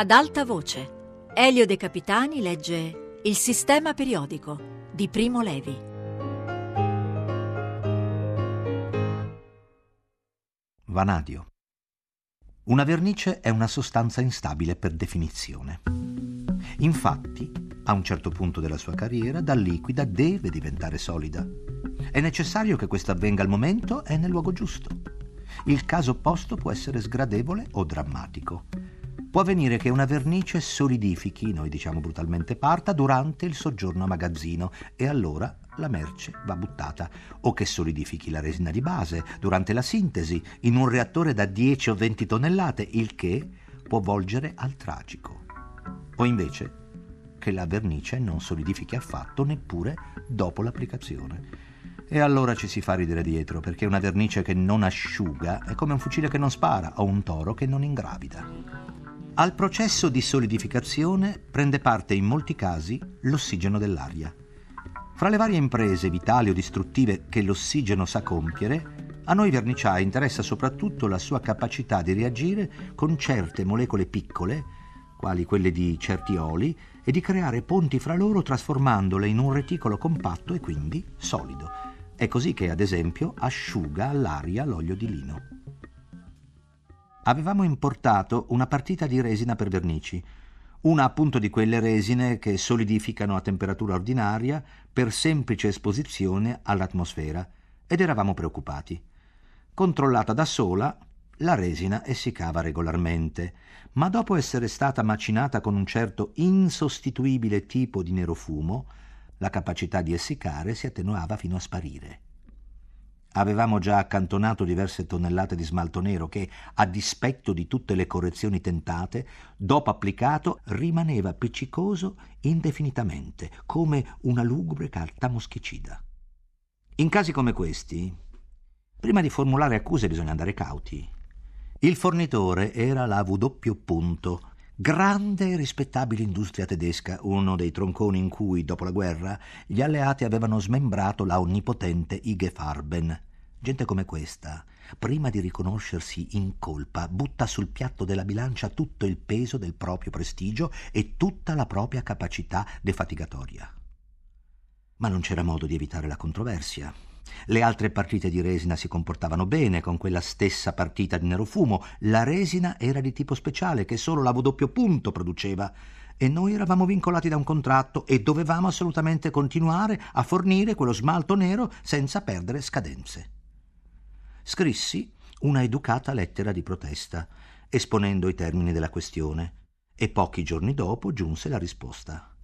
Ad alta voce, Elio De Capitani legge Il sistema periodico di Primo Levi. Vanadio. Una vernice è una sostanza instabile per definizione. Infatti, a un certo punto della sua carriera, da liquida deve diventare solida. È necessario che questo avvenga al momento e nel luogo giusto. Il caso opposto può essere sgradevole o drammatico. Può avvenire che una vernice solidifichi, noi diciamo brutalmente parta, durante il soggiorno a magazzino e allora la merce va buttata, o che solidifichi la resina di base durante la sintesi in un reattore da 10 o 20 tonnellate, il che può volgere al tragico. O invece che la vernice non solidifichi affatto neppure dopo l'applicazione. E allora ci si fa ridere dietro, perché una vernice che non asciuga è come un fucile che non spara o un toro che non ingravida. Al processo di solidificazione prende parte in molti casi l'ossigeno dell'aria. Fra le varie imprese vitali o distruttive che l'ossigeno sa compiere, a noi verniciai interessa soprattutto la sua capacità di reagire con certe molecole piccole, quali quelle di certi oli, e di creare ponti fra loro trasformandole in un reticolo compatto e quindi solido. È così che, ad esempio, asciuga all'aria l'olio di lino avevamo importato una partita di resina per vernici, una appunto di quelle resine che solidificano a temperatura ordinaria per semplice esposizione all'atmosfera, ed eravamo preoccupati. Controllata da sola, la resina essiccava regolarmente, ma dopo essere stata macinata con un certo insostituibile tipo di nerofumo, la capacità di essiccare si attenuava fino a sparire. Avevamo già accantonato diverse tonnellate di smalto nero che, a dispetto di tutte le correzioni tentate, dopo applicato rimaneva appiccicoso indefinitamente, come una lugubre carta moschicida. In casi come questi, prima di formulare accuse bisogna andare cauti. Il fornitore era la W. Grande e rispettabile industria tedesca, uno dei tronconi in cui, dopo la guerra, gli alleati avevano smembrato la onnipotente IG Farben. Gente come questa, prima di riconoscersi in colpa, butta sul piatto della bilancia tutto il peso del proprio prestigio e tutta la propria capacità defatigatoria. Ma non c'era modo di evitare la controversia. Le altre partite di resina si comportavano bene con quella stessa partita di nerofumo. La resina era di tipo speciale che solo la W punto produceva e noi eravamo vincolati da un contratto e dovevamo assolutamente continuare a fornire quello smalto nero senza perdere scadenze. Scrissi una educata lettera di protesta, esponendo i termini della questione, e pochi giorni dopo giunse la risposta.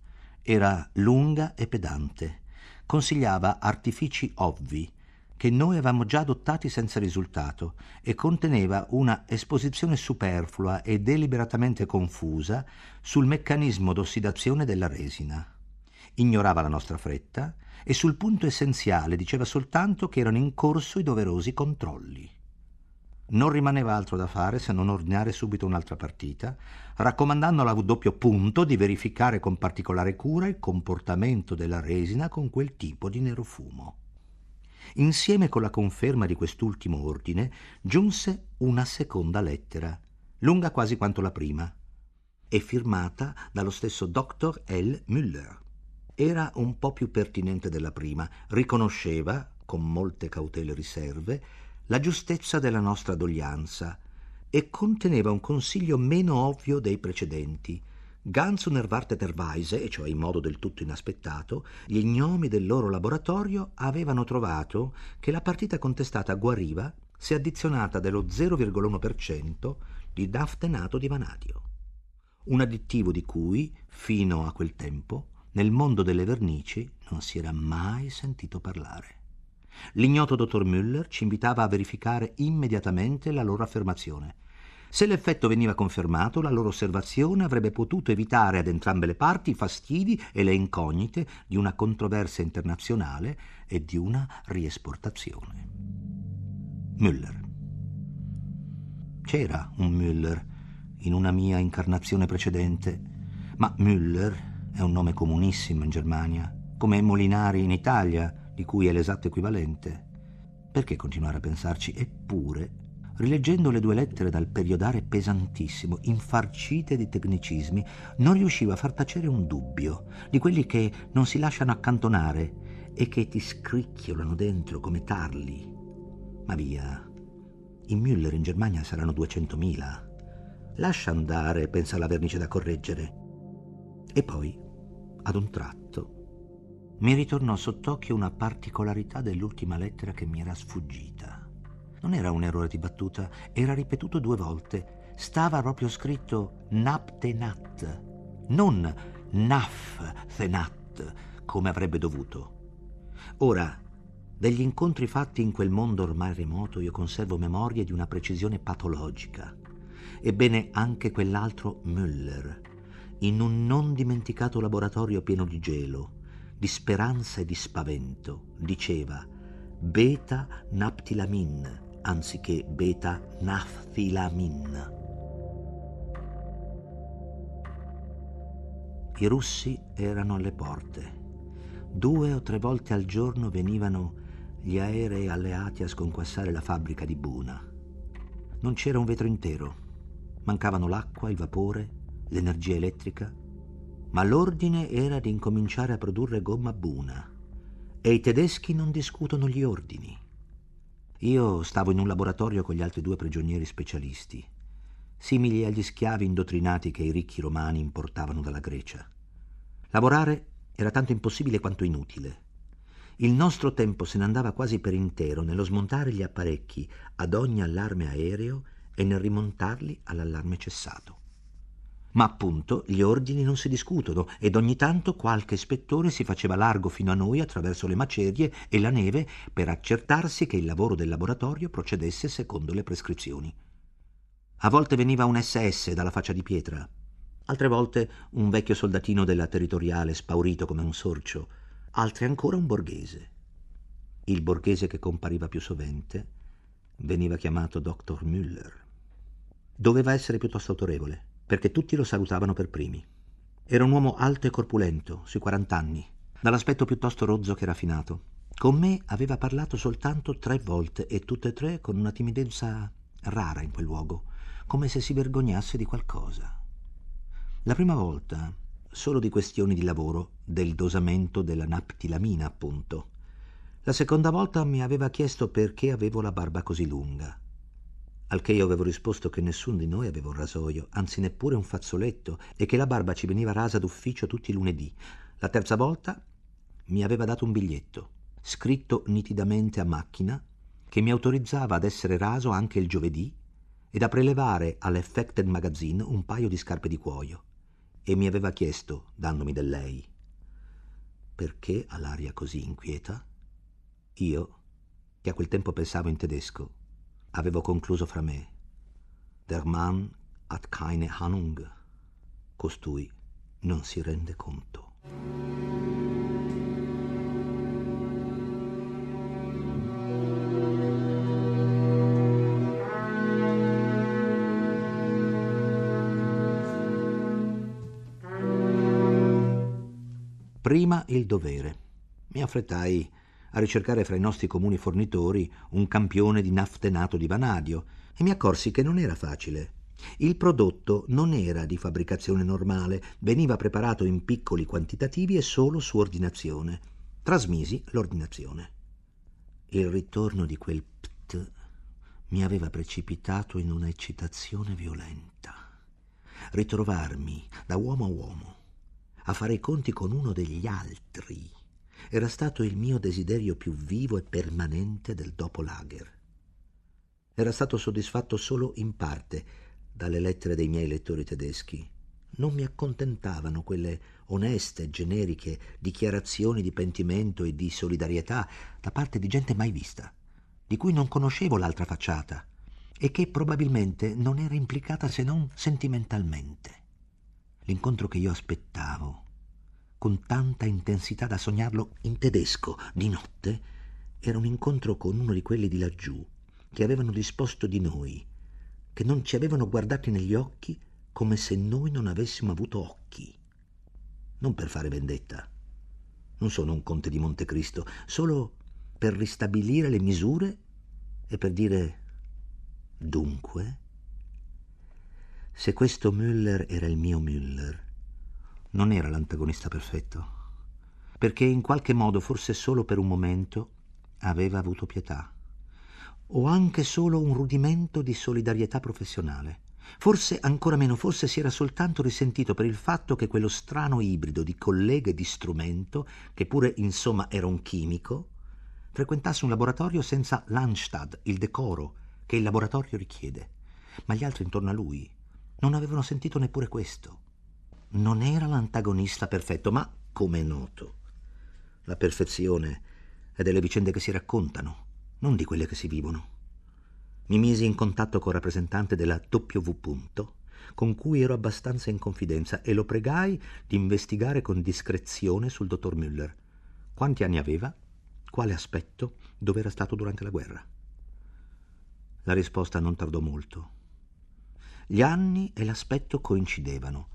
Era lunga e pedante consigliava artifici ovvi che noi avevamo già adottati senza risultato e conteneva una esposizione superflua e deliberatamente confusa sul meccanismo d'ossidazione della resina. Ignorava la nostra fretta e sul punto essenziale diceva soltanto che erano in corso i doverosi controlli. Non rimaneva altro da fare se non ordinare subito un'altra partita, raccomandando alla W punto di verificare con particolare cura il comportamento della resina con quel tipo di nerofumo. Insieme con la conferma di quest'ultimo ordine giunse una seconda lettera, lunga quasi quanto la prima, e firmata dallo stesso Dr. L. Müller. Era un po' più pertinente della prima, riconosceva, con molte cautele riserve, la giustezza della nostra doglianza e conteneva un consiglio meno ovvio dei precedenti. Ganz unerwarteterweise, e cioè in modo del tutto inaspettato, gli gnomi del loro laboratorio avevano trovato che la partita contestata guariva se addizionata dello 0,1% di daftenato di vanadio, un additivo di cui, fino a quel tempo, nel mondo delle vernici non si era mai sentito parlare. L'ignoto dottor Müller ci invitava a verificare immediatamente la loro affermazione. Se l'effetto veniva confermato, la loro osservazione avrebbe potuto evitare ad entrambe le parti i fastidi e le incognite di una controversia internazionale e di una riesportazione. Müller. C'era un Müller in una mia incarnazione precedente, ma Müller è un nome comunissimo in Germania, come Molinari in Italia, di cui è l'esatto equivalente. Perché continuare a pensarci? Eppure rileggendo le due lettere dal periodare pesantissimo, infarcite di tecnicismi, non riuscivo a far tacere un dubbio, di quelli che non si lasciano accantonare e che ti scricchiolano dentro come tarli. Ma via, i Müller in Germania saranno 200.000. Lascia andare, pensa la vernice da correggere. E poi, ad un tratto, mi ritornò sott'occhio una particolarità dell'ultima lettera che mi era sfuggita. Non era un errore di battuta, era ripetuto due volte. Stava proprio scritto Naptenat, non Nafthenat, come avrebbe dovuto. Ora, degli incontri fatti in quel mondo ormai remoto io conservo memorie di una precisione patologica. Ebbene, anche quell'altro Müller, in un non dimenticato laboratorio pieno di gelo, di speranza e di spavento, diceva beta naptilamin anziché beta naphthilamin. I russi erano alle porte. Due o tre volte al giorno venivano gli aerei alleati a sconquassare la fabbrica di Buna. Non c'era un vetro intero. Mancavano l'acqua, il vapore, l'energia elettrica ma l'ordine era di incominciare a produrre gomma Buna e i tedeschi non discutono gli ordini. Io stavo in un laboratorio con gli altri due prigionieri specialisti, simili agli schiavi indottrinati che i ricchi romani importavano dalla Grecia. Lavorare era tanto impossibile quanto inutile. Il nostro tempo se ne andava quasi per intero nello smontare gli apparecchi ad ogni allarme aereo e nel rimontarli all'allarme cessato. Ma appunto gli ordini non si discutono ed ogni tanto qualche ispettore si faceva largo fino a noi attraverso le macerie e la neve per accertarsi che il lavoro del laboratorio procedesse secondo le prescrizioni. A volte veniva un SS dalla faccia di pietra, altre volte un vecchio soldatino della territoriale spaurito come un sorcio, altre ancora un borghese. Il borghese che compariva più sovente veniva chiamato Dr. Müller. Doveva essere piuttosto autorevole perché tutti lo salutavano per primi. Era un uomo alto e corpulento, sui quarant'anni, dall'aspetto piuttosto rozzo che raffinato. Con me aveva parlato soltanto tre volte e tutte e tre con una timidezza rara in quel luogo, come se si vergognasse di qualcosa. La prima volta solo di questioni di lavoro, del dosamento della naptilamina, appunto. La seconda volta mi aveva chiesto perché avevo la barba così lunga. Al che io avevo risposto che nessuno di noi aveva un rasoio, anzi neppure un fazzoletto, e che la barba ci veniva rasa d'ufficio tutti i lunedì. La terza volta mi aveva dato un biglietto, scritto nitidamente a macchina, che mi autorizzava ad essere raso anche il giovedì ed a prelevare all'Effected Magazine un paio di scarpe di cuoio. E mi aveva chiesto, dandomi del lei, perché ha l'aria così inquieta? Io, che a quel tempo pensavo in tedesco, avevo concluso fra me. Der Mann hat keine Ahnung. Costui non si rende conto. Prima il dovere. Mi affrettai a ricercare fra i nostri comuni fornitori un campione di naftenato di vanadio e mi accorsi che non era facile. Il prodotto non era di fabbricazione normale, veniva preparato in piccoli quantitativi e solo su ordinazione. Trasmisi l'ordinazione. Il ritorno di quel pt mi aveva precipitato in una eccitazione violenta. Ritrovarmi da uomo a uomo a fare i conti con uno degli altri era stato il mio desiderio più vivo e permanente del dopo lager. Era stato soddisfatto solo in parte dalle lettere dei miei lettori tedeschi. Non mi accontentavano quelle oneste, generiche dichiarazioni di pentimento e di solidarietà da parte di gente mai vista, di cui non conoscevo l'altra facciata e che probabilmente non era implicata se non sentimentalmente. L'incontro che io aspettavo con tanta intensità da sognarlo in tedesco di notte, era un incontro con uno di quelli di laggiù che avevano disposto di noi, che non ci avevano guardati negli occhi come se noi non avessimo avuto occhi. Non per fare vendetta. Non sono un conte di Montecristo, solo per ristabilire le misure e per dire Dunque, se questo Müller era il mio Müller, non era l'antagonista perfetto, perché in qualche modo, forse solo per un momento, aveva avuto pietà, o anche solo un rudimento di solidarietà professionale. Forse ancora meno, forse si era soltanto risentito per il fatto che quello strano ibrido di collega e di strumento, che pure insomma era un chimico, frequentasse un laboratorio senza l'Anstad, il decoro che il laboratorio richiede. Ma gli altri intorno a lui non avevano sentito neppure questo. Non era l'antagonista perfetto, ma, come è noto, la perfezione è delle vicende che si raccontano, non di quelle che si vivono. Mi misi in contatto col rappresentante della W. con cui ero abbastanza in confidenza e lo pregai di investigare con discrezione sul dottor Müller. Quanti anni aveva? Quale aspetto? Dove era stato durante la guerra? La risposta non tardò molto. Gli anni e l'aspetto coincidevano.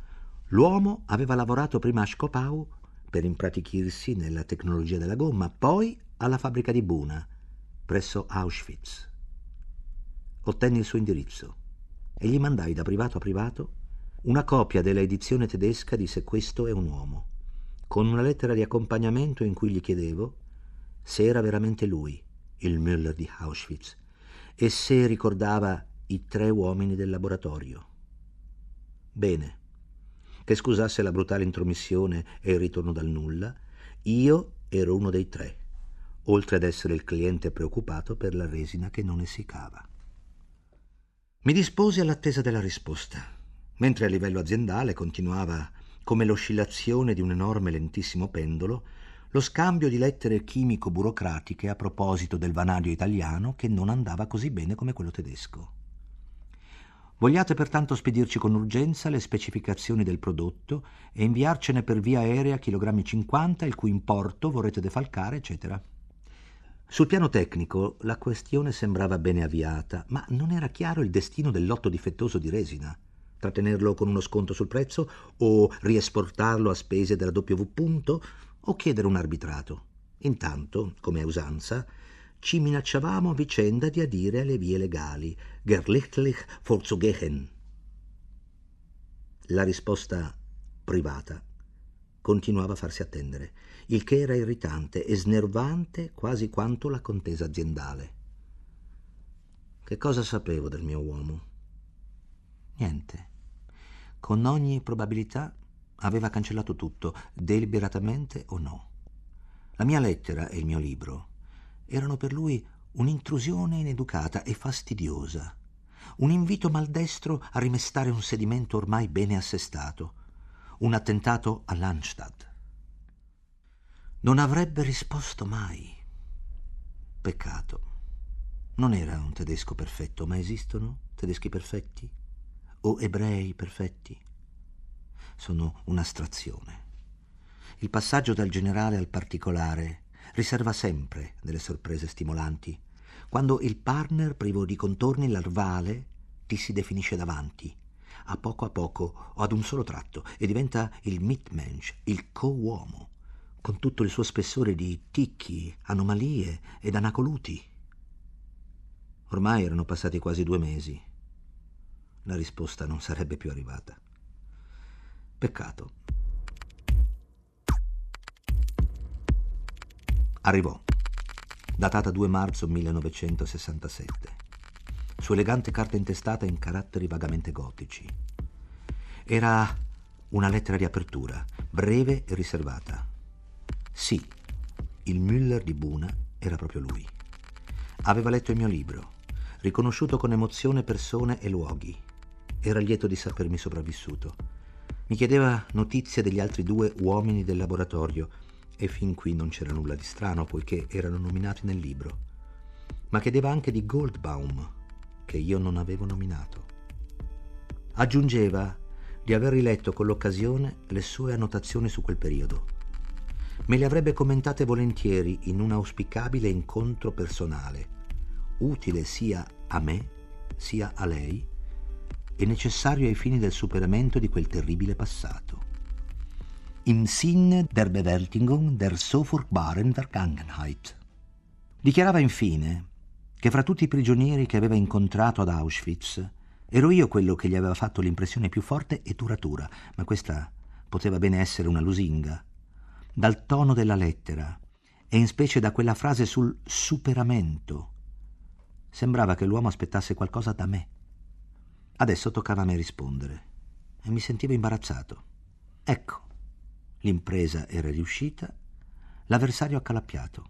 L'uomo aveva lavorato prima a Schkopau per impratichirsi nella tecnologia della gomma, poi alla fabbrica di Buna, presso Auschwitz. Ottenni il suo indirizzo e gli mandai da privato a privato una copia della edizione tedesca di Se questo è un uomo, con una lettera di accompagnamento in cui gli chiedevo se era veramente lui, il Müller di Auschwitz, e se ricordava i tre uomini del laboratorio. Bene, che scusasse la brutale intromissione e il ritorno dal nulla, io ero uno dei tre, oltre ad essere il cliente preoccupato per la resina che non essiccava. Mi disposi all'attesa della risposta, mentre a livello aziendale continuava, come l'oscillazione di un enorme lentissimo pendolo, lo scambio di lettere chimico-burocratiche a proposito del vanadio italiano che non andava così bene come quello tedesco. Vogliate pertanto spedirci con urgenza le specificazioni del prodotto e inviarcene per via aerea chilogrammi 50, il cui importo vorrete defalcare, eccetera. Sul piano tecnico la questione sembrava bene avviata, ma non era chiaro il destino del lotto difettoso di resina. Trattenerlo con uno sconto sul prezzo o riesportarlo a spese della W o chiedere un arbitrato. Intanto, come è usanza, ci minacciavamo a vicenda di adire alle vie legali, gerlichtlich vorzugehen. La risposta privata continuava a farsi attendere, il che era irritante e snervante quasi quanto la contesa aziendale. Che cosa sapevo del mio uomo? Niente. Con ogni probabilità aveva cancellato tutto, deliberatamente o no. La mia lettera e il mio libro erano per lui un'intrusione ineducata e fastidiosa, un invito maldestro a rimestare un sedimento ormai bene assestato, un attentato all'Anstad. Non avrebbe risposto mai. Peccato. Non era un tedesco perfetto, ma esistono tedeschi perfetti? O ebrei perfetti? sono un'astrazione. Il passaggio dal generale al particolare riserva sempre delle sorprese stimolanti, quando il partner privo di contorni larvale ti si definisce davanti, a poco a poco o ad un solo tratto, e diventa il Mitmensch, il co-uomo, con tutto il suo spessore di ticchi, anomalie ed anacoluti. Ormai erano passati quasi due mesi. La risposta non sarebbe più arrivata. Peccato. Arrivò, datata 2 marzo 1967, su elegante carta intestata in caratteri vagamente gotici. Era una lettera di apertura, breve e riservata. Sì, il Müller di Buna era proprio lui. Aveva letto il mio libro, riconosciuto con emozione persone e luoghi. Era lieto di sapermi sopravvissuto mi chiedeva notizie degli altri due uomini del laboratorio e fin qui non c'era nulla di strano poiché erano nominati nel libro. Ma chiedeva anche di Goldbaum, che io non avevo nominato. Aggiungeva di aver riletto con l'occasione le sue annotazioni su quel periodo. Me le avrebbe commentate volentieri in un auspicabile incontro personale, utile sia a me sia a lei e necessario ai fini del superamento di quel terribile passato. Im Sinne der Bewältigung der so furchtbaren Vergangenheit. Dichiarava infine che fra tutti i prigionieri che aveva incontrato ad Auschwitz ero io quello che gli aveva fatto l'impressione più forte e duratura, ma questa poteva bene essere una lusinga. Dal tono della lettera e in specie da quella frase sul superamento, sembrava che l'uomo aspettasse qualcosa da me. Adesso toccava a me rispondere e mi sentivo imbarazzato. Ecco, l'impresa era riuscita, l'avversario accalappiato.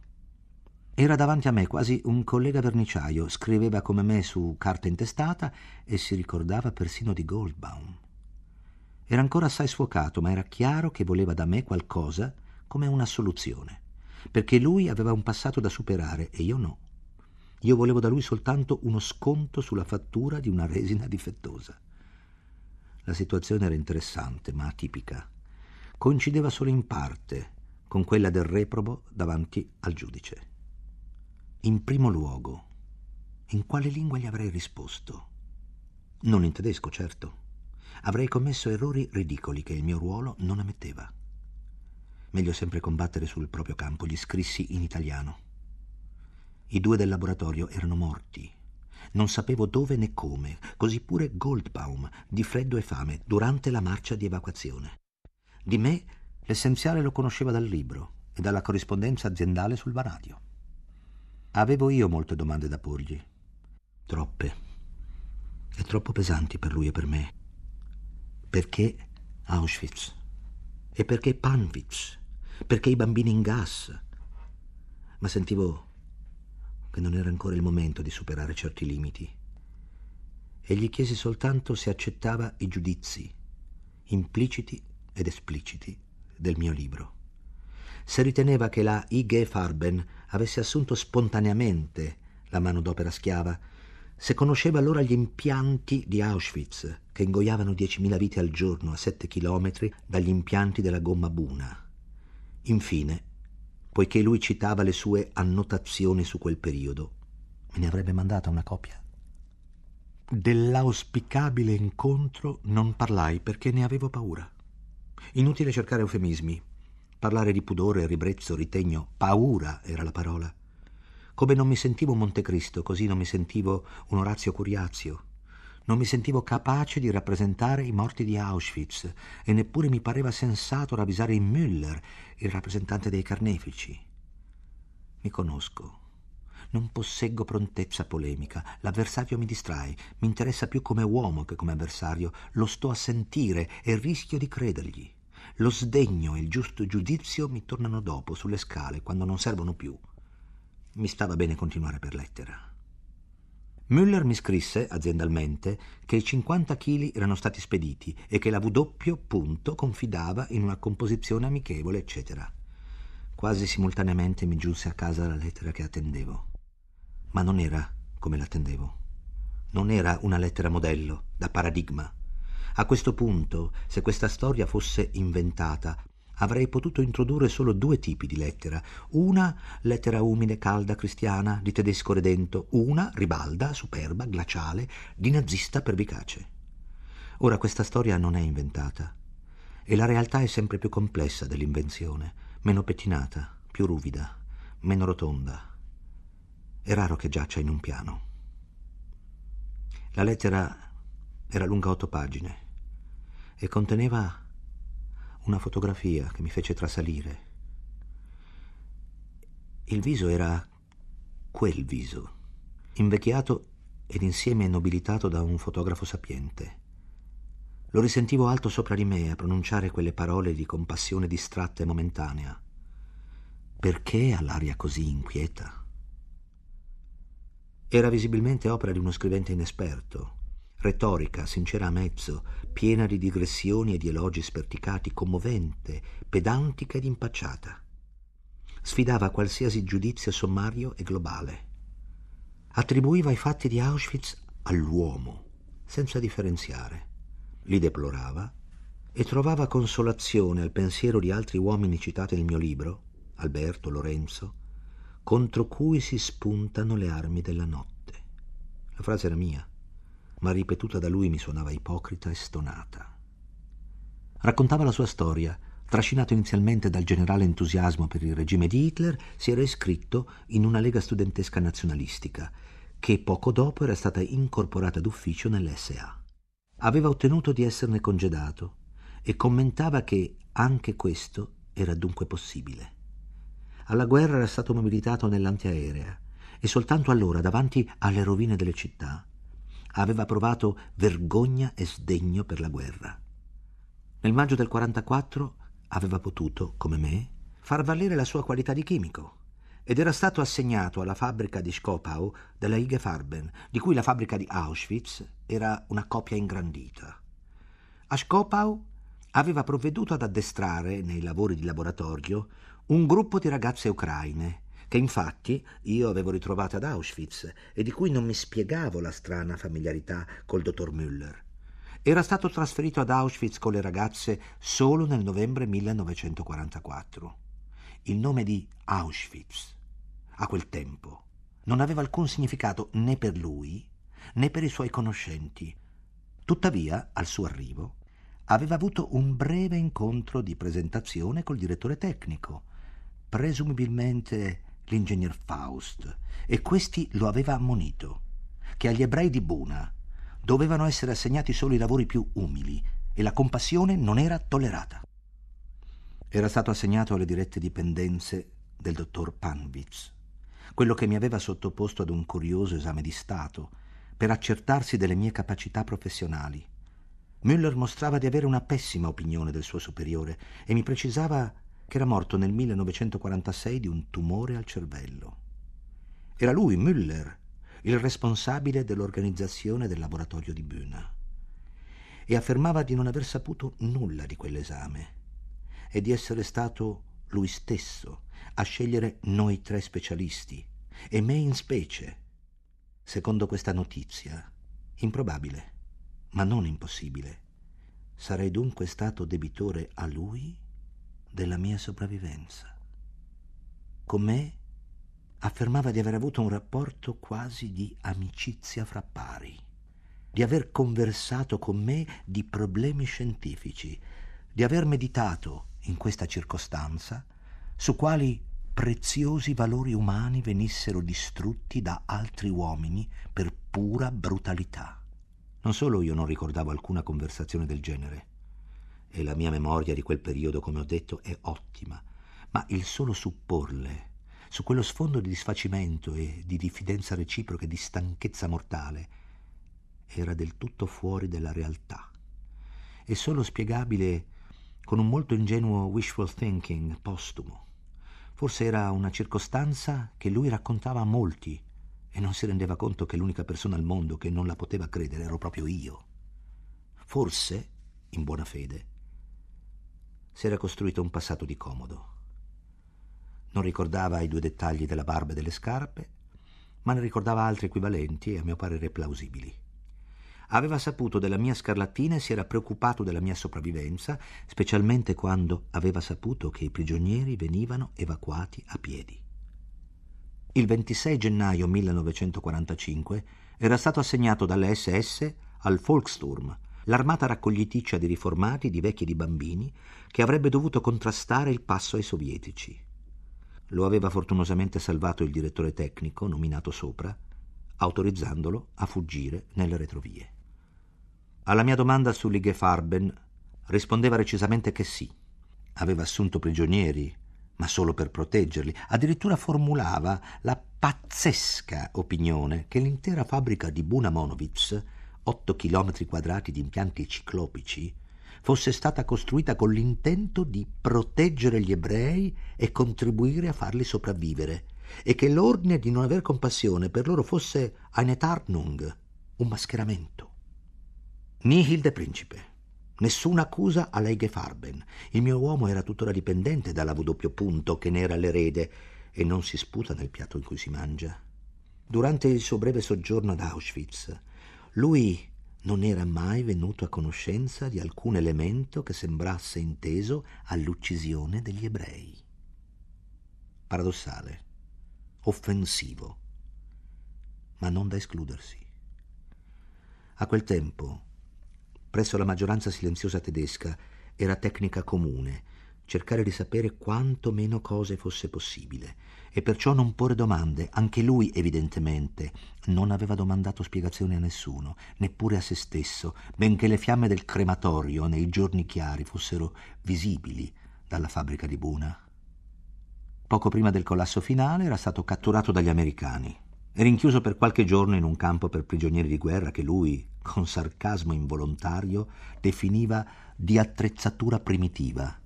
Era davanti a me quasi un collega verniciaio, scriveva come me su carta intestata e si ricordava persino di Goldbaum. Era ancora assai sfocato, ma era chiaro che voleva da me qualcosa come una soluzione, perché lui aveva un passato da superare e io no. Io volevo da lui soltanto uno sconto sulla fattura di una resina difettosa. La situazione era interessante, ma atipica. Coincideva solo in parte con quella del reprobo davanti al giudice. In primo luogo, in quale lingua gli avrei risposto? Non in tedesco, certo. Avrei commesso errori ridicoli che il mio ruolo non ammetteva. Meglio sempre combattere sul proprio campo, gli scrissi in italiano. I due del laboratorio erano morti. Non sapevo dove né come, così pure Goldbaum, di freddo e fame, durante la marcia di evacuazione. Di me l'essenziale lo conosceva dal libro e dalla corrispondenza aziendale sul vanadio. Avevo io molte domande da porgli. Troppe. E troppo pesanti per lui e per me. Perché Auschwitz? E perché Panwitz? Perché i bambini in gas? Ma sentivo che non era ancora il momento di superare certi limiti. E gli chiesi soltanto se accettava i giudizi, impliciti ed espliciti, del mio libro se riteneva che la IG Farben avesse assunto spontaneamente la manodopera schiava, se conosceva allora gli impianti di Auschwitz, che ingoiavano 10.000 vite al giorno a 7 chilometri dagli impianti della gomma Buna. Infine, poiché lui citava le sue annotazioni su quel periodo, me ne avrebbe mandata una copia. Dell'auspicabile incontro non parlai perché ne avevo paura. Inutile cercare eufemismi. Parlare di pudore, ribrezzo, ritegno, paura era la parola. Come non mi sentivo Montecristo, così non mi sentivo un Orazio Curiazio. Non mi sentivo capace di rappresentare i morti di Auschwitz e neppure mi pareva sensato ravvisare in Müller, il rappresentante dei carnefici. Mi conosco. Non posseggo prontezza polemica. L'avversario mi distrae. Mi interessa più come uomo che come avversario. Lo sto a sentire e rischio di credergli. Lo sdegno e il giusto giudizio mi tornano dopo, sulle scale, quando non servono più. Mi stava bene continuare per lettera. Müller mi scrisse, aziendalmente, che i 50 kg erano stati spediti e che la W punto confidava in una composizione amichevole, eccetera. Quasi simultaneamente mi giunse a casa la lettera che attendevo. Ma non era come l'attendevo. Non era una lettera modello, da paradigma. A questo punto, se questa storia fosse inventata, avrei potuto introdurre solo due tipi di lettera. Una lettera umile, calda, cristiana, di tedesco redento, una ribalda, superba, glaciale, di nazista pervicace. Ora questa storia non è inventata e la realtà è sempre più complessa dell'invenzione, meno pettinata, più ruvida, meno rotonda. È raro che giaccia in un piano. La lettera era lunga otto pagine e conteneva una fotografia che mi fece trasalire. Il viso era quel viso, invecchiato ed insieme nobilitato da un fotografo sapiente. Lo risentivo alto sopra di me a pronunciare quelle parole di compassione distratta e momentanea. Perché ha l'aria così inquieta? Era visibilmente opera di uno scrivente inesperto, retorica, sincera a mezzo, piena di digressioni e di elogi sperticati, commovente, pedantica ed impacciata. Sfidava qualsiasi giudizio sommario e globale. Attribuiva i fatti di Auschwitz all'uomo, senza differenziare. Li deplorava e trovava consolazione al pensiero di altri uomini citati nel mio libro, Alberto, Lorenzo, contro cui si spuntano le armi della notte. La frase era mia ma ripetuta da lui mi suonava ipocrita e stonata. Raccontava la sua storia. Trascinato inizialmente dal generale entusiasmo per il regime di Hitler, si era iscritto in una lega studentesca nazionalistica, che poco dopo era stata incorporata d'ufficio nell'SA. Aveva ottenuto di esserne congedato e commentava che anche questo era dunque possibile. Alla guerra era stato mobilitato nell'antiaerea e soltanto allora, davanti alle rovine delle città, aveva provato vergogna e sdegno per la guerra. Nel maggio del 44 aveva potuto, come me, far valere la sua qualità di chimico ed era stato assegnato alla fabbrica di Skopau della IG Farben, di cui la fabbrica di Auschwitz era una copia ingrandita. A Skopau aveva provveduto ad addestrare nei lavori di laboratorio un gruppo di ragazze ucraine che infatti io avevo ritrovato ad Auschwitz e di cui non mi spiegavo la strana familiarità col dottor Müller. Era stato trasferito ad Auschwitz con le ragazze solo nel novembre 1944. Il nome di Auschwitz, a quel tempo, non aveva alcun significato né per lui né per i suoi conoscenti. Tuttavia, al suo arrivo, aveva avuto un breve incontro di presentazione col direttore tecnico, presumibilmente l'ingegner Faust, e questi lo aveva ammonito che agli ebrei di Buna dovevano essere assegnati solo i lavori più umili e la compassione non era tollerata. Era stato assegnato alle dirette dipendenze del dottor Panwitz, quello che mi aveva sottoposto ad un curioso esame di Stato per accertarsi delle mie capacità professionali. Müller mostrava di avere una pessima opinione del suo superiore e mi precisava che era morto nel 1946 di un tumore al cervello. Era lui, Müller, il responsabile dell'organizzazione del laboratorio di Bühne e affermava di non aver saputo nulla di quell'esame e di essere stato lui stesso a scegliere noi tre specialisti e me in specie. Secondo questa notizia, improbabile, ma non impossibile, sarei dunque stato debitore a lui della mia sopravvivenza. Con me affermava di aver avuto un rapporto quasi di amicizia fra pari, di aver conversato con me di problemi scientifici, di aver meditato, in questa circostanza, su quali preziosi valori umani venissero distrutti da altri uomini per pura brutalità. Non solo io non ricordavo alcuna conversazione del genere, e la mia memoria di quel periodo, come ho detto, è ottima, ma il solo supporle, su quello sfondo di disfacimento e di diffidenza reciproca e di stanchezza mortale, era del tutto fuori della realtà e solo spiegabile con un molto ingenuo wishful thinking postumo. Forse era una circostanza che lui raccontava a molti e non si rendeva conto che l'unica persona al mondo che non la poteva credere ero proprio io. Forse, in buona fede, si era costruito un passato di comodo. Non ricordava i due dettagli della barba e delle scarpe, ma ne ricordava altri equivalenti e a mio parere plausibili. Aveva saputo della mia scarlattina e si era preoccupato della mia sopravvivenza, specialmente quando aveva saputo che i prigionieri venivano evacuati a piedi. Il 26 gennaio 1945 era stato assegnato dalle SS al Volkssturm, l'armata raccogliticcia di riformati, di vecchi e di bambini, che avrebbe dovuto contrastare il passo ai sovietici. Lo aveva fortunosamente salvato il direttore tecnico, nominato sopra, autorizzandolo a fuggire nelle retrovie. Alla mia domanda sull'Ige Farben rispondeva recisamente che sì. Aveva assunto prigionieri, ma solo per proteggerli. Addirittura formulava la pazzesca opinione che l'intera fabbrica di Buna Monowitz 8 chilometri quadrati di impianti ciclopici, fosse stata costruita con l'intento di proteggere gli ebrei e contribuire a farli sopravvivere, e che l'ordine di non aver compassione per loro fosse eine Tarnung, un mascheramento. Nihil de principe. Nessuna accusa a Leige Farben. Il mio uomo era tuttora dipendente dalla W punto che ne era l'erede e non si sputa nel piatto in cui si mangia. Durante il suo breve soggiorno ad Auschwitz, lui non era mai venuto a conoscenza di alcun elemento che sembrasse inteso all'uccisione degli ebrei. Paradossale, offensivo, ma non da escludersi. A quel tempo, presso la maggioranza silenziosa tedesca, era tecnica comune cercare di sapere quanto meno cose fosse possibile e perciò non porre domande. Anche lui, evidentemente, non aveva domandato spiegazioni a nessuno, neppure a se stesso, benché le fiamme del crematorio nei giorni chiari fossero visibili dalla fabbrica di Buna. Poco prima del collasso finale era stato catturato dagli americani e rinchiuso per qualche giorno in un campo per prigionieri di guerra che lui, con sarcasmo involontario, definiva di attrezzatura primitiva.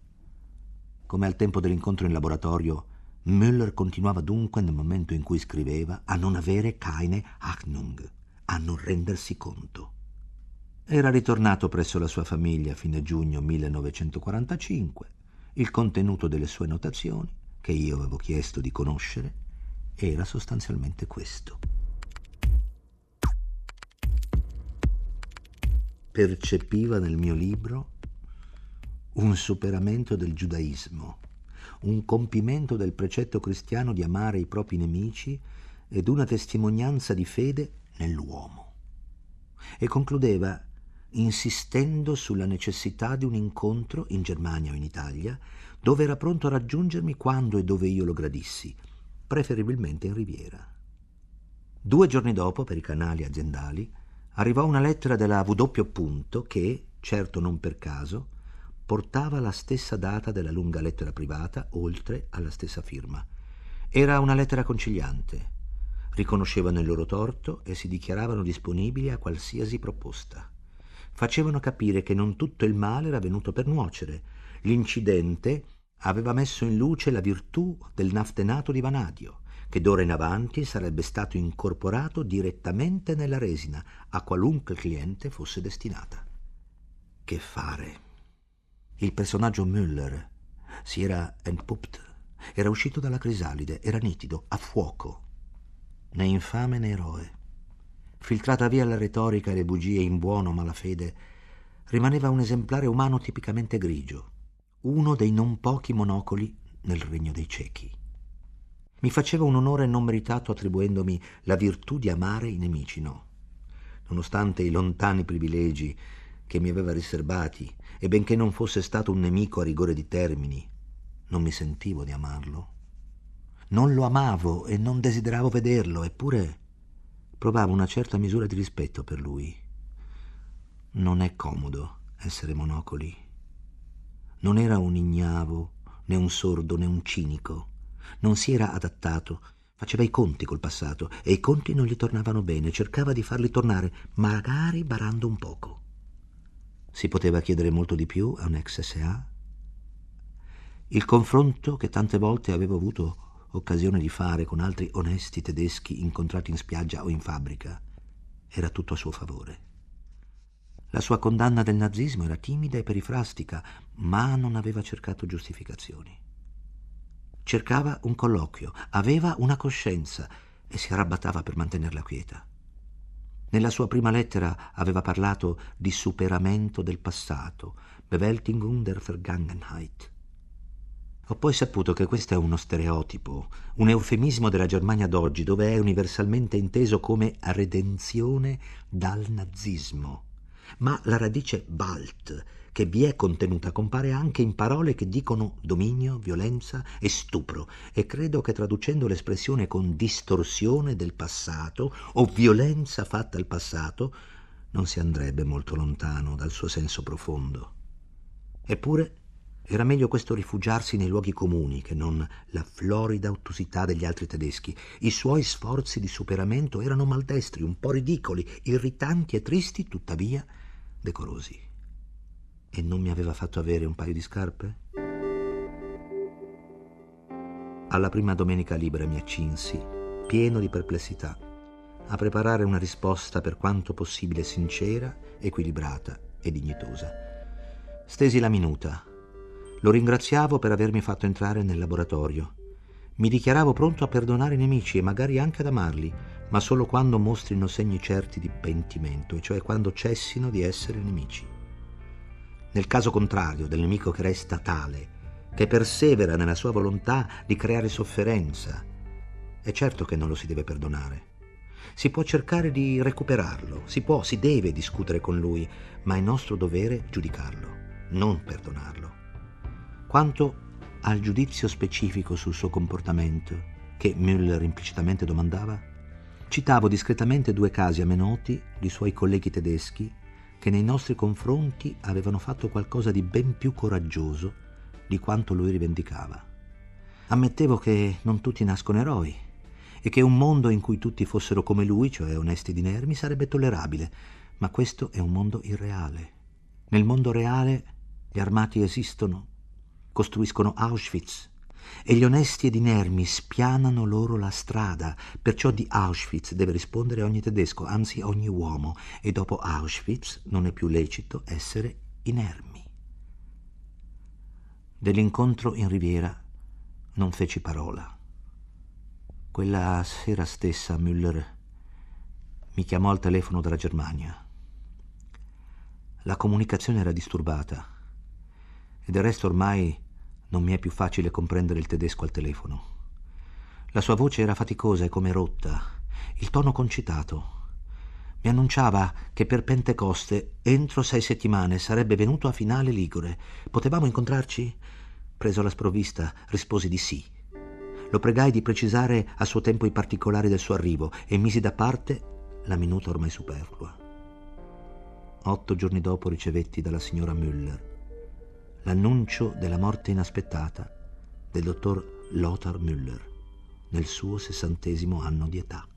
Come al tempo dell'incontro in laboratorio, Müller continuava dunque nel momento in cui scriveva a non avere keine Ahnung, a non rendersi conto. Era ritornato presso la sua famiglia a fine giugno 1945. Il contenuto delle sue notazioni, che io avevo chiesto di conoscere, era sostanzialmente questo. Percepiva nel mio libro un superamento del giudaismo un compimento del precetto cristiano di amare i propri nemici ed una testimonianza di fede nell'uomo. E concludeva insistendo sulla necessità di un incontro in Germania o in Italia, dove era pronto a raggiungermi quando e dove io lo gradissi, preferibilmente in Riviera. Due giorni dopo, per i canali aziendali, arrivò una lettera della W. che, certo non per caso, portava la stessa data della lunga lettera privata, oltre alla stessa firma. Era una lettera conciliante. Riconoscevano il loro torto e si dichiaravano disponibili a qualsiasi proposta. Facevano capire che non tutto il male era venuto per nuocere. L'incidente aveva messo in luce la virtù del naftenato di vanadio, che d'ora in avanti sarebbe stato incorporato direttamente nella resina, a qualunque cliente fosse destinata. Che fare? Il personaggio Müller si era entpuppt, era uscito dalla crisalide, era nitido, a fuoco, né infame né eroe. Filtrata via la retorica e le bugie in buono malafede, rimaneva un esemplare umano tipicamente grigio, uno dei non pochi monocoli nel regno dei ciechi. Mi faceva un onore non meritato attribuendomi la virtù di amare i nemici, no. Nonostante i lontani privilegi che mi aveva riservati e benché non fosse stato un nemico a rigore di termini, non mi sentivo di amarlo. Non lo amavo e non desideravo vederlo, eppure provavo una certa misura di rispetto per lui. Non è comodo essere monocoli. Non era un ignavo, né un sordo, né un cinico. Non si era adattato. Faceva i conti col passato e i conti non gli tornavano bene. Cercava di farli tornare, magari barando un poco. Si poteva chiedere molto di più a un ex SA? Il confronto che tante volte avevo avuto occasione di fare con altri onesti tedeschi incontrati in spiaggia o in fabbrica era tutto a suo favore. La sua condanna del nazismo era timida e perifrastica, ma non aveva cercato giustificazioni. Cercava un colloquio, aveva una coscienza e si arrabattava per mantenerla quieta. Nella sua prima lettera aveva parlato di superamento del passato, Bewältigung der Vergangenheit. Ho poi saputo che questo è uno stereotipo, un eufemismo della Germania d'oggi, dove è universalmente inteso come redenzione dal nazismo. Ma la radice Balt che vi è contenuta compare anche in parole che dicono dominio, violenza e stupro e credo che traducendo l'espressione con distorsione del passato o violenza fatta al passato non si andrebbe molto lontano dal suo senso profondo. Eppure era meglio questo rifugiarsi nei luoghi comuni che non la florida ottusità degli altri tedeschi. I suoi sforzi di superamento erano maldestri, un po' ridicoli, irritanti e tristi, tuttavia decorosi e non mi aveva fatto avere un paio di scarpe? Alla prima domenica libera mi accinsi, pieno di perplessità, a preparare una risposta per quanto possibile sincera, equilibrata e dignitosa. Stesi la minuta. Lo ringraziavo per avermi fatto entrare nel laboratorio. Mi dichiaravo pronto a perdonare i nemici e magari anche ad amarli, ma solo quando mostrino segni certi di pentimento, e cioè quando cessino di essere nemici. Nel caso contrario del nemico che resta tale, che persevera nella sua volontà di creare sofferenza, è certo che non lo si deve perdonare. Si può cercare di recuperarlo, si può, si deve discutere con lui, ma è nostro dovere giudicarlo, non perdonarlo. Quanto al giudizio specifico sul suo comportamento, che Müller implicitamente domandava, citavo discretamente due casi a me noti di suoi colleghi tedeschi che nei nostri confronti avevano fatto qualcosa di ben più coraggioso di quanto lui rivendicava. Ammettevo che non tutti nascono eroi e che un mondo in cui tutti fossero come lui, cioè onesti ed inermi, sarebbe tollerabile, ma questo è un mondo irreale. Nel mondo reale gli armati esistono, costruiscono Auschwitz e gli onesti ed inermi spianano loro la strada, perciò di Auschwitz deve rispondere ogni tedesco, anzi ogni uomo, e dopo Auschwitz non è più lecito essere inermi. Dell'incontro in riviera non feci parola. Quella sera stessa Müller mi chiamò al telefono dalla Germania. La comunicazione era disturbata e del resto ormai non mi è più facile comprendere il tedesco al telefono. La sua voce era faticosa e come rotta, il tono concitato. Mi annunciava che per Pentecoste, entro sei settimane, sarebbe venuto a Finale Ligure. Potevamo incontrarci? Preso alla sprovvista, risposi di sì. Lo pregai di precisare a suo tempo i particolari del suo arrivo e misi da parte la minuta ormai superflua. Otto giorni dopo ricevetti dalla signora Müller l'annuncio della morte inaspettata del dottor Lothar Müller nel suo sessantesimo anno di età.